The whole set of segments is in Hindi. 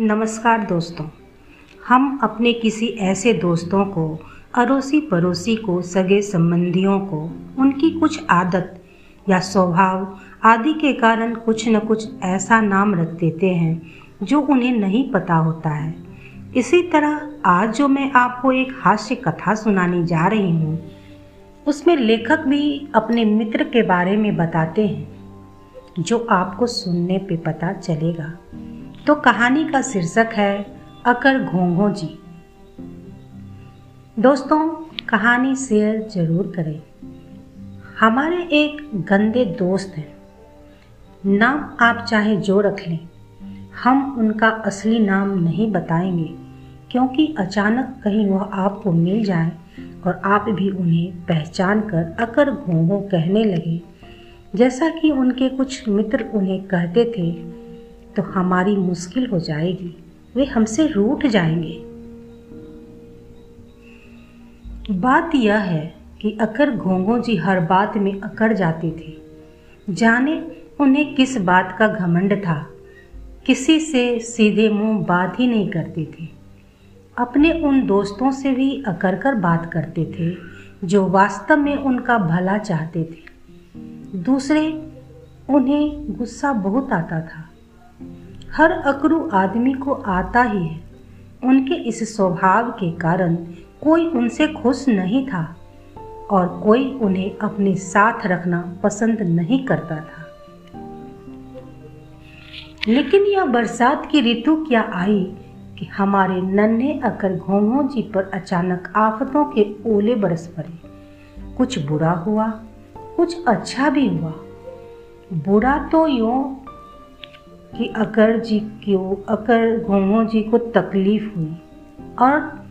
नमस्कार दोस्तों। हम अपने किसी ऐसे दोस्तों को अड़ोसी पड़ोसी को, सगे संबंधियों को, उनकी कुछ आदत या स्वभाव आदि के कारण कुछ न कुछ ऐसा नाम रख देते हैं जो उन्हें नहीं पता होता है। इसी तरह आज जो मैं आपको एक हास्य कथा सुनाने जा रही हूँ, उसमें लेखक भी अपने मित्र के बारे में बताते हैं, जो आपको सुनने पे पता चलेगा। तो कहानी का शीर्षक है, अकर घोंघो जी। दोस्तों, कहानी शेयर ज़रूर करें। हमारे एक गंदे दोस्त हैं। नाम आप चाहे जो रख लें, हम उनका असली नाम नहीं बताएँगे, क्योंकि अचानक कहीं वह आपको मिल जाए और आप भी उन्हें पहचान कर अकर घोंघो कहने लगे, जैसा कि उनके कुछ मित्र उन्हें कहते थे तो हमारी मुश्किल हो जाएगी। वे हमसे रूठ जाएँगे। बात यह है कि अकर घोंघो जी हर बात में अकड़ जाते थे। जाने उन्हें किस बात का घमंड था। किसी से सीधे मुँह बात ही नहीं करते थे। अपने उन दोस्तों से भी अकर कर बात करते थे, जो वास्तव में उनका भला चाहते थे। दूसरे, उन्हें गुस्सा बहुत आता था। हर अकड़ू आदमी को आता ही है। उनके इस स्वभाव के कारण कोई उनसे खुश नहीं था और कोई उन्हें अपने साथ रखना पसंद नहीं करता था। लेकिन यह बरसात की ऋतु क्या आई कि हमारे नन्हे अकर घोंघों जी पर अचानक आफतों के ओले बरस पड़े। कुछ बुरा हुआ, कुछ अच्छा भी हुआ। बुरा तो यूँ कि अकर जी को अकर घोंघो जी को तकलीफ़ हुई। और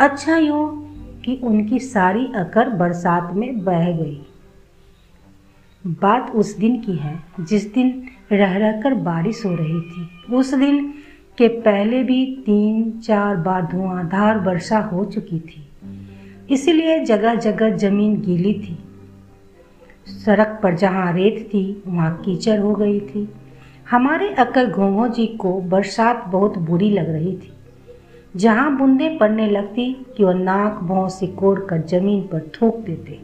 अच्छा यूँ कि उनकी सारी अकर बरसात में बह गई। बात उस दिन की है, जिस दिन रह रह कर बारिश हो रही थी। उस दिन के पहले भी तीन, चार बार धुआंधार वर्षा हो चुकी थी। इसलिए जगह जगह ज़मीन गीली थी। सड़क पर जहाँ रेत थी, वहाँ कीचड़ हो गई थी। हमारे अक्कल घोंघो जी को बरसात बहुत बुरी लग रही थी। जहाँ बूंदे पड़ने लगती कि वह नाक, भौं सिकोड़ कर ज़मीन पर थूक देते।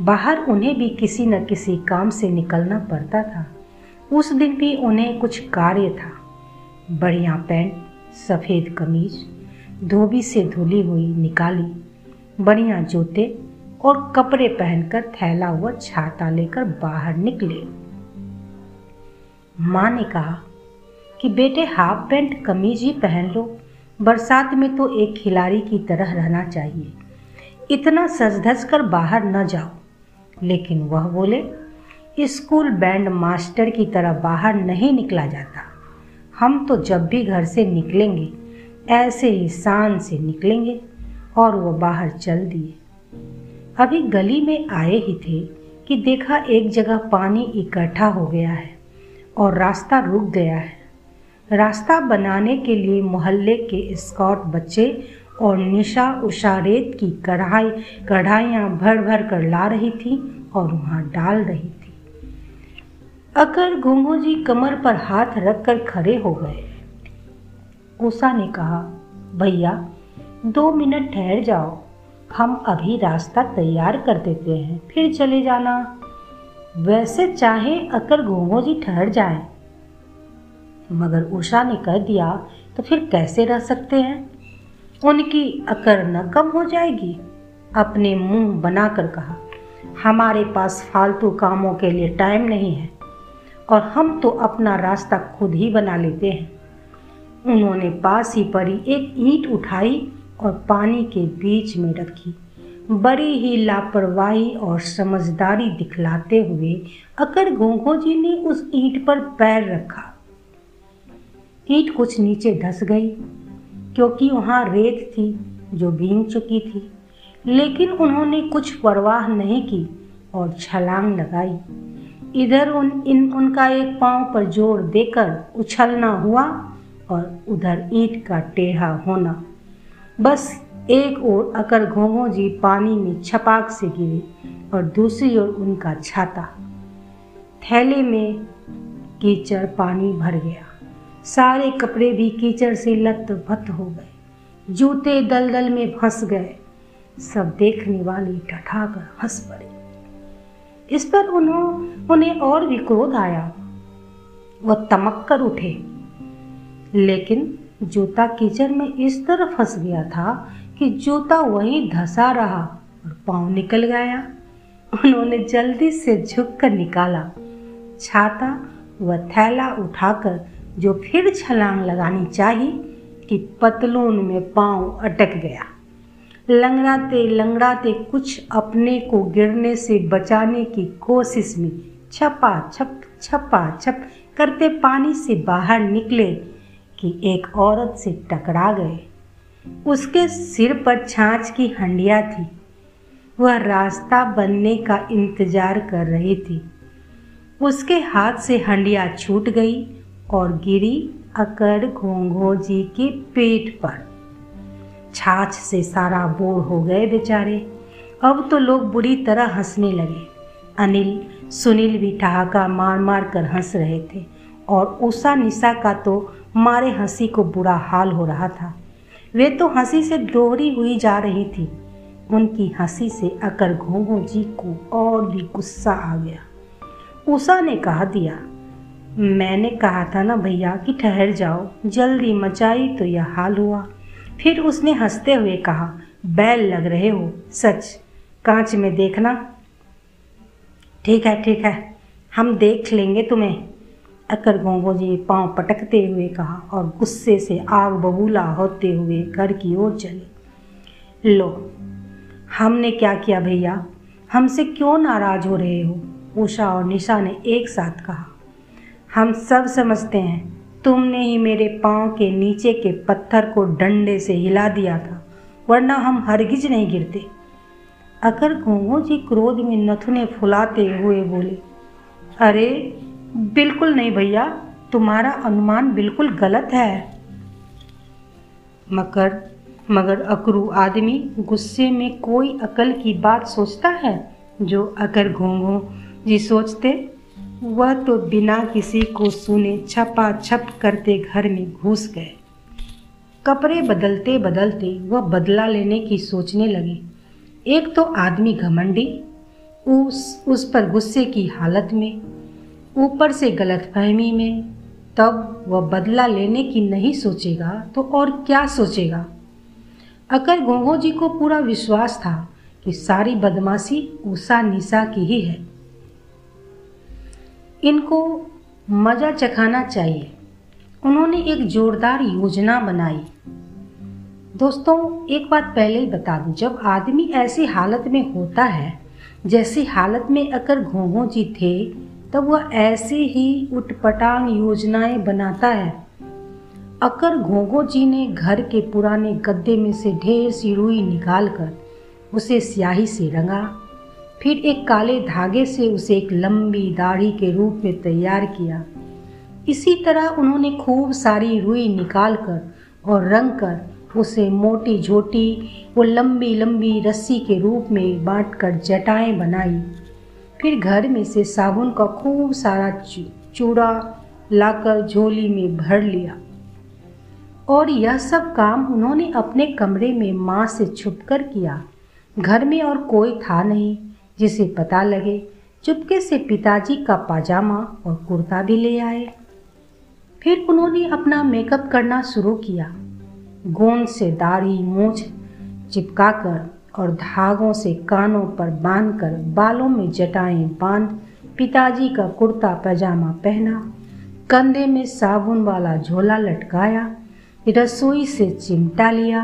बाहर उन्हें भी किसी न किसी काम से निकलना पड़ता था। उस दिन भी उन्हें कुछ कार्य था। बढ़िया पैंट, सफ़ेद कमीज, धोबी से धुली हुई निकाली, बढ़िया जूते और कपड़े पहनकर थैला हुआ छाता लेकर बाहर निकले। माँ ने कहा कि बेटे हाफ़ पैंट, कमीज ही पहन लो। बरसात में तो एक खिलाड़ी की तरह रहना चाहिए। इतना सज धज कर बाहर न जाओ। लेकिन वह बोले, स्कूल बैंड मास्टर की तरह बाहर नहीं निकला जाता। हम तो जब भी घर से निकलेंगे, ऐसे ही शान से निकलेंगे और वह बाहर चल दिए। अभी गली में आए ही थे कि देखा एक जगह पानी इकट्ठा हो गया है। और रास्ता रुक गया है। रास्ता बनाने के लिए मोहल्ले के स्कॉट बच्चे और निशा उषा रेत की कढ़ाई, कढ़ाइयाँ भर भर कर ला रही थी और वहाँ डाल रही थी। अकर घुंगू जी कमर पर हाथ रख कर खड़े हो गए। उषा ने कहा, भैया, दो मिनट ठहर जाओ। हम अभी रास्ता तैयार कर देते हैं। फिर चले जाना। वैसे चाहे अकर घोंघो जी ठहर जाए। मगर उषा ने कह दिया तो फिर कैसे रह सकते हैं? उनकी अकर न कम हो जाएगी, अपने मुँह बनाकर कहा। हमारे पास फालतू कामों के लिए टाइम नहीं है, और हम तो अपना रास्ता खुद ही बना लेते हैं। उन्होंने पास ही पड़ी एक ईंट उठाई और पानी के बीच में रखी। बड़ी ही लापरवाही और समझदारी दिखलाते हुए अकर गोंगो जी ने उस ईंट पर पैर रखा। ईंट कुछ नीचे धस गई, क्योंकि वहाँ रेत थी जो भींग चुकी थी, लेकिन उन्होंने कुछ परवाह नहीं की और छलांग लगाई। इधर उन, इन, उनका एक पाँव पर ज़ोर देकर उछलना हुआ और उधर ईंट का टेढ़ा होना। बस एक ओर अकर घोंघो जी पानी में छपाक से गिरे और दूसरी ओर उनका छाता। थैले में कीचड़ पानी भर गया। सारे कपड़े भी कीचड़ से लत भत हो गए। जूते दलदल में फंस गए। सब देखने वाले ठठाकर हंस पड़े। इस पर उन्हों, उन्हें और भी क्रोध आया। वह तमक कर उठे। लेकिन जूता कीचड़ में इस तरह फंस गया था कि जूता वहीं धसा रहा और पाँव निकल गया। उन्होंने जल्दी से झुक कर निकाला, छाता व थैला उठाकर जो फिर छलांग लगानी चाहिए कि पतलून में पाँव अटक गया। लंगड़ाते लंगड़ाते कुछ अपने को गिरने से बचाने की कोशिश में छपा छप छपा छप करते पानी से बाहर निकले कि एक औरत से टकरा गए। उसके सिर पर छाछ की हंडिया थी। वह रास्ता बनने का इंतज़ार कर रही थी। उसके हाथ से हंडिया छूट गई और गिरी अकर घोंघो जी के पेट पर। छाछ से सारा बोर हो गए बेचारे। अब तो लोग बुरी तरह हंसने लगे। अनिल, सुनील भी ठहाका मार मार कर हंस रहे थे और उषा निशा का तो मारे हँसी को बुरा हाल हो रहा था। वे तो हँसी से दोहरी हुई जा रही थी। उनकी हँसी से अकर घोंघो जी को और भी गुस्सा आ गया। उषा ने कहा, दिया, मैंने कहा था ना भैया कि ठहर जाओ, जल्दी मचाई तो यह हाल हुआ। फिर उसने हँसते हुए कहा, बैल लग रहे हो, सच, कांच में देखना। ठीक है ठीक है, हम देख लेंगे तुम्हें। अकर गोंगो जी पाँव पटकते हुए कहा और गुस्से से आग बबूला होते हुए घर की ओर चले। लो, हमने क्या किया भैया? हमसे क्यों नाराज़ हो रहे हो? उषा और निशा ने एक साथ कहा। हम सब समझते हैं, तुमने ही मेरे पाँव के नीचे के पत्थर को डंडे से हिला दिया था, वरना हम हरगिज नहीं गिरते। अकर घोंघो जी क्रोध में नथुने फुलाते हुए बोले, अरे बिल्कुल नहीं भैया, तुम्हारा अनुमान बिल्कुल गलत है। मकर मगर अकरू आदमी गुस्से में कोई अकल की बात सोचता है, जो अगर घोंघो जी सोचते, वह तो बिना किसी को सुने छपा छप करते घर में घुस गए। कपड़े बदलते बदलते वह बदला लेने की सोचने लगे। एक तो आदमी घमंडी, उस उस पर गुस्से की हालत में ऊपर से गलत फहमी में, तब वह बदला लेने की नहीं सोचेगा तो और क्या सोचेगा? अकर गोंगो जी को पूरा विश्वास था कि सारी बदमाशी उषा निशा की ही है। इनको मज़ा चखाना चाहिए। उन्होंने एक जोरदार योजना बनाई। दोस्तों, एक बात पहले ही बता दूँ, जब आदमी ऐसी हालत में होता है, जैसी हालत में अकर घोंघो जी थे तब वह ऐसी ही उटपटांग योजनाएँ बनाता है। अकर घोंघो जी ने घर के पुराने गद्दे में से ढेर सी रुई निकालकर उसे स्याही से रंगा। फिर एक काले धागे से उसे एक लंबी दाढ़ी के रूप में तैयार किया। इसी तरह उन्होंने खूब सारी रुई निकाल कर और रंग कर उसे मोटी झोटी वो लंबी लंबी रस्सी के रूप में बांट कर जटाएँ बनाई। फिर घर में से साबुन का खूब सारा चूड़ा लाकर झोली में भर लिया। और यह सब काम उन्होंने अपने कमरे में माँ से छुपकर किया। घर में और कोई था नहीं, जिसे पता लगे। चुपके से पिताजी का पाजामा और कुर्ता भी ले आए। फिर उन्होंने अपना मेकअप करना शुरू किया। गोंद से दाढ़ी, मूछ चिपकाकर और धागों से कानों पर बांधकर बालों में जटाएँ बाँध पिताजी का कुर्ता पैजामा पहना, कंधे में साबुन वाला झोला लटकाया, रसोई से चिमटा लिया,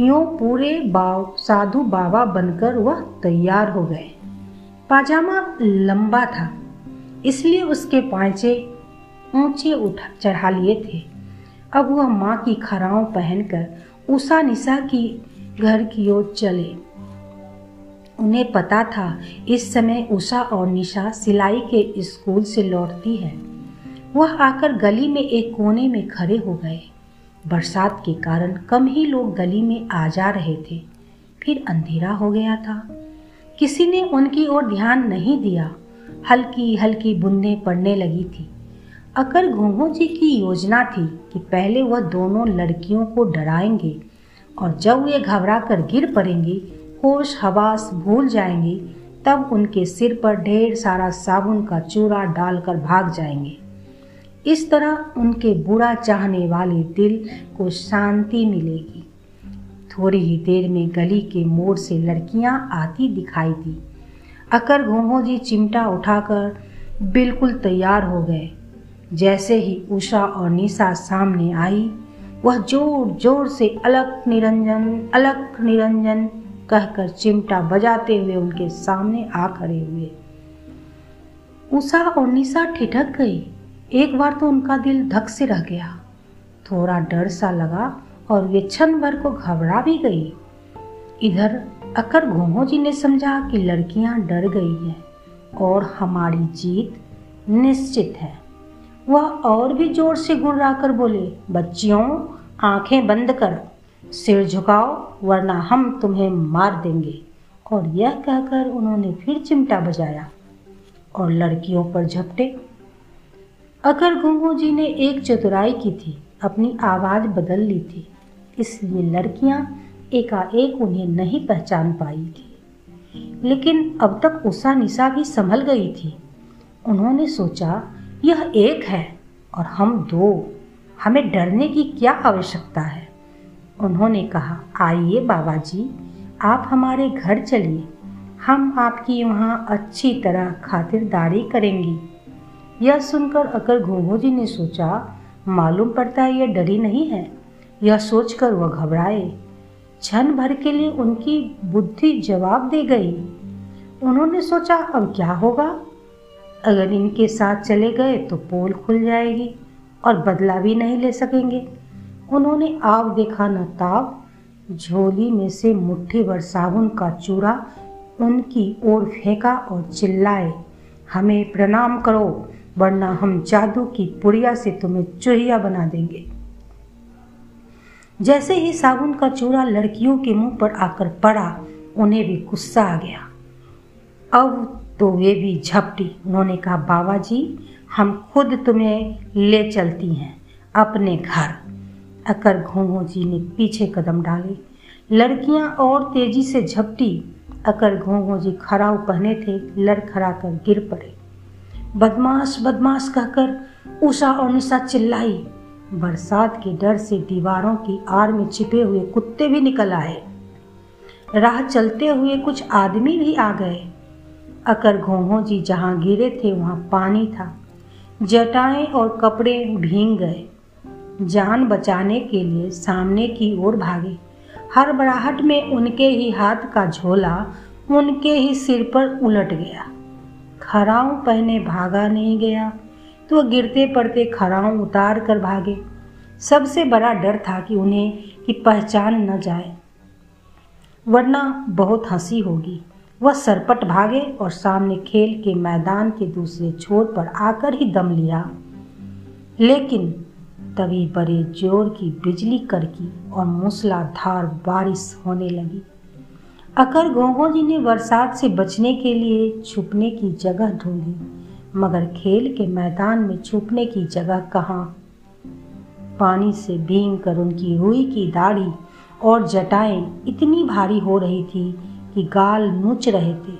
यूँ पूरे बाव, साधु बाबा बनकर वह तैयार हो गए। पाजामा लंबा था, इसलिए उसके पांचे ऊँचे उठा चढ़ा लिए थे। अब वह माँ की खराओं पहनकर उषा निशा की घर की ओर चले। उन्हें पता था इस समय उषा और निशा सिलाई के स्कूल से लौटती है। वह आकर गली में एक कोने में खड़े हो गए। बरसात के कारण कम ही लोग गली में आ जा रहे थे। फिर अंधेरा हो गया था। किसी ने उनकी ओर ध्यान नहीं दिया। हल्की हल्की बूंदें पड़ने लगी थी। अकर घोंघो जी की योजना थी कि पहले वह दोनों लड़कियों को डराएँगे। और जब वे घबरा कर गिर पड़ेंगे, होश, हवास भूल जाएँगे, तब उनके सिर पर ढेर सारा साबुन का चूरा डालकर भाग जाएँगे। इस तरह उनके बुरा चाहने वाले दिल को शांति मिलेगी। थोड़ी ही देर में गली के मोड़ से लड़कियाँ आती दिखाई दी। अकर घोंघो जी चिमटा उठाकर बिल्कुल तैयार हो गए। जैसे ही उषा और निशा सामने आई वह ज़ोर ज़ोर से अलग निरंजन अलग निरंजन कहकर चिमटा बजाते हुए उनके सामने आ खड़े हुए। उषा और निशा ठिठक गई। एक बार तो उनका दिल धक से रह गया। थोड़ा डर सा लगा और वे क्षण भर को घबरा भी गई। इधर अकर घोंघो जी ने समझा कि लड़कियाँ डर गई हैं और हमारी जीत निश्चित है। वह और भी ज़ोर से गुर्राकर बोले, बच्चियों आँखें बंद कर सिर झुकाओ, वरना हम तुम्हें मार देंगे। और यह कहकर उन्होंने फिर चिमटा बजाया और लड़कियों पर झपटे। अगर गुंगू जी ने एक चतुराई की थी, अपनी आवाज़ बदल ली थी, इसलिए लड़कियाँ एकाएक उन्हें नहीं पहचान पाई थी। लेकिन अब तक उषा निशा भी संभल गई थी। उन्होंने सोचा, यह एक है और हम दो। हमें डरने की क्या आवश्यकता है? उन्होंने कहा, आइए बाबा जी आप हमारे घर चलिए। हम आपकी वहाँ अच्छी तरह खातिरदारी करेंगी। यह सुनकर अकर घोंघो जी ने सोचा, मालूम पड़ता है यह डरी नहीं है। यह सोचकर वह घबराए। क्षण भर के लिए उनकी बुद्धि जवाब दे गई। उन्होंने सोचा, अब क्या होगा? अगर इनके साथ चले गए तो पोल खुल जाएगी। और बदला भी नहीं ले सकेंगे। उन्होंने आव देखा न ताव, झोली में से मुट्ठी भर साबुन का चूरा उनकी ओर फेंका और चिल्लाए, हमें प्रणाम करो, वरना हम जादू की पुड़िया से तुम्हें चूहिया बना देंगे। जैसे ही साबुन का चूरा लड़कियों के मुँह पर आकर पड़ा, उन्हें भी गुस्सा आ गया। अब तो वे भी झपटी, उन्होंने कहा, बाबा जी हम खुद तुम्हें ले चलती हैं अपने घर। अकर घोंघो जी ने पीछे कदम डाले। लड़कियाँ और तेज़ी से झपटी। अकर घोंघो जी खराव पहने थे लड़खड़ा कर गिर पड़े। बदमाश बदमाश कहकर उषा और निशा चिल्लाई। बरसात के डर से दीवारों की आड़ में छिपे हुए कुत्ते भी निकल आए। राह चलते हुए कुछ आदमी भी आ गए। अकर घोंघो जी जहाँ गिरे थे, वहाँ पानी था। जटाएँ और कपड़े भींग गए। जान बचाने के लिए सामने की ओर भागे। हर बड़ाहट में उनके ही हाथ का झोला उनके ही सिर पर उलट गया। खराव पहने भागा नहीं गया तो गिरते पड़ते खराव उतार कर भागे। सबसे बड़ा डर था कि उन्हें, कि पहचान न जाए, वरना बहुत हँसी होगी। वह सरपट भागे और सामने खेल के मैदान के दूसरे छोर पर आकर ही दम लिया। लेकिन तभी बड़े ज़ोर की बिजली करकी और मूसलाधार बारिश होने लगी। अकर गोगो जी ने बरसात से बचने के लिए छुपने की जगह ढूंढी, मगर खेल के मैदान में छुपने की जगह कहाँ? पानी से भींग कर उनकी रुई की दाढ़ी और जटाएँ इतनी भारी हो रही थी कि गाल नोच रहे थे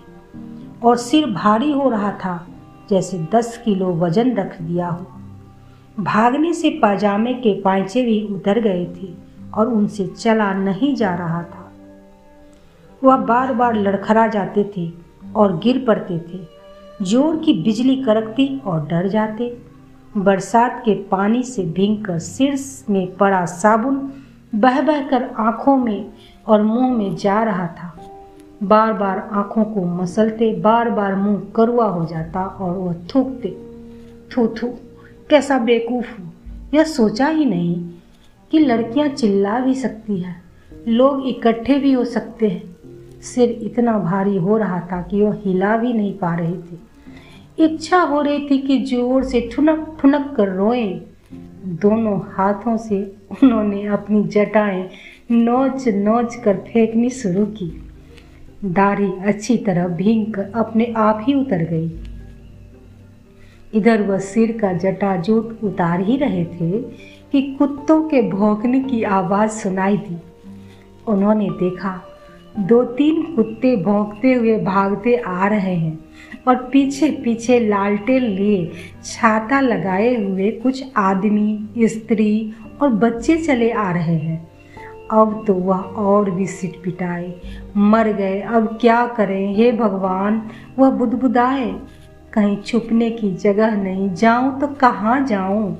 और सिर भारी हो रहा था, जैसे दस किलो वज़न रख दिया हो। भागने से पाजामे के पांचे भी उतर गए थे और उनसे चला नहीं जा रहा था। वह बार बार लड़खड़ा जाते थे और गिर पड़ते थे। ज़ोर की बिजली करकती और डर जाते। बरसात के पानी से भींग कर सिर में पड़ा साबुन बह बह कर आँखों में और मुँह में जा रहा था। बार बार आँखों को मसलते बार बार मुँह करुआ हो जाता और वह थूकते, थू थू, कैसा बेकूफ हूँ। यह सोचा ही नहीं कि लड़कियाँ चिल्ला भी सकती हैं, लोग इकट्ठे भी हो सकते हैं। सिर इतना भारी हो रहा था कि वह हिला भी नहीं पा रहे थे। इच्छा हो रही थी कि ज़ोर से ठुनक ठुनक कर रोए। दोनों हाथों से उन्होंने अपनी जटाएँ नोच नोच कर फेंकनी शुरू की। दाढ़ी अच्छी तरह भींग कर अपने आप ही उतर गई। इधर वह सिर का जटाजूट उतार ही रहे थे कि कुत्तों के भौंकने की आवाज़ सुनाई दी। उन्होंने देखा, दो तीन कुत्ते भौंकते हुए भागते आ रहे हैं और पीछे पीछे लालटेन लिए छाता लगाए हुए कुछ आदमी, स्त्री और बच्चे चले आ रहे हैं। अब तो वह और भी सिट पिटाए। मर गए, अब क्या करें? हे भगवान, वह बुदबुदाए। कहीं छुपने की जगह नहीं। जाऊँ तो कहाँ जाऊँ?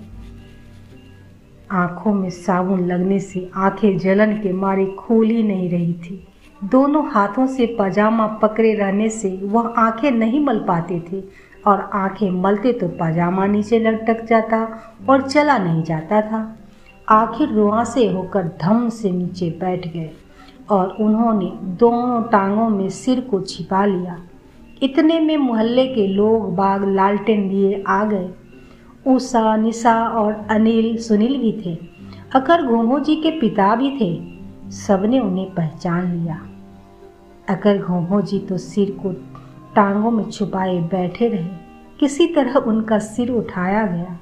आँखों में साबुन लगने से आँखें जलन के मारे खोल ही नहीं रही थी। दोनों हाथों से पजामा पकड़े रहने से वह आँखें नहीं मल पाते थे। और आँखें मलते तो पजामा नीचे लटक जाता और चला नहीं जाता था। आखिर रुआ से होकर धम से नीचे बैठ गए और उन्होंने दोनों टांगों में सिर को छिपा लिया। इतने में मोहल्ले के लोग बाग लालटेन लिए आ गए। उषा निशा और अनिल, सुनील भी थे। अकर घोंघो जी के पिता भी थे। सबने उन्हें पहचान लिया। अगर घोंघो जी तो सिर को टांगों में छुपाए बैठे रहे। किसी तरह उनका सिर उठाया गया।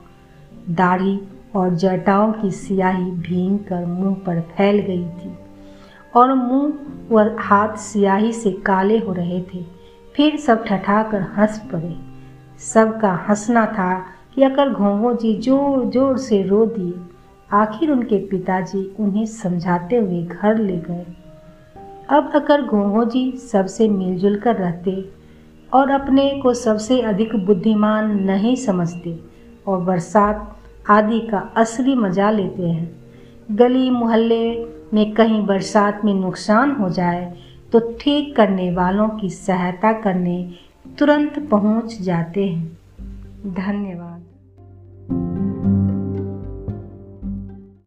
दाढ़ी और जटाओं की सियाही भींग कर मुँह पर फैल गई थी। और मुँह व हाथ सियाही से काले हो रहे थे। फिर सब ठठाकर हंस पड़े। सबका हंसना था कि अकर घोंघो जी ज़ोर ज़ोर से रो दिए, आखिर उनके पिताजी उन्हें समझाते हुए घर ले गए। अब अगर घोंघो जी सबसे मिलजुल कर रहते और अपने को सबसे अधिक बुद्धिमान नहीं समझते और बरसात आदि का असली मज़ा लेते हैं। गली मोहल्ले में कहीं बरसात में नुकसान हो जाए तो ठीक करने वालों की सहायता करने तुरंत पहुँच जाते हैं। धन्यवाद।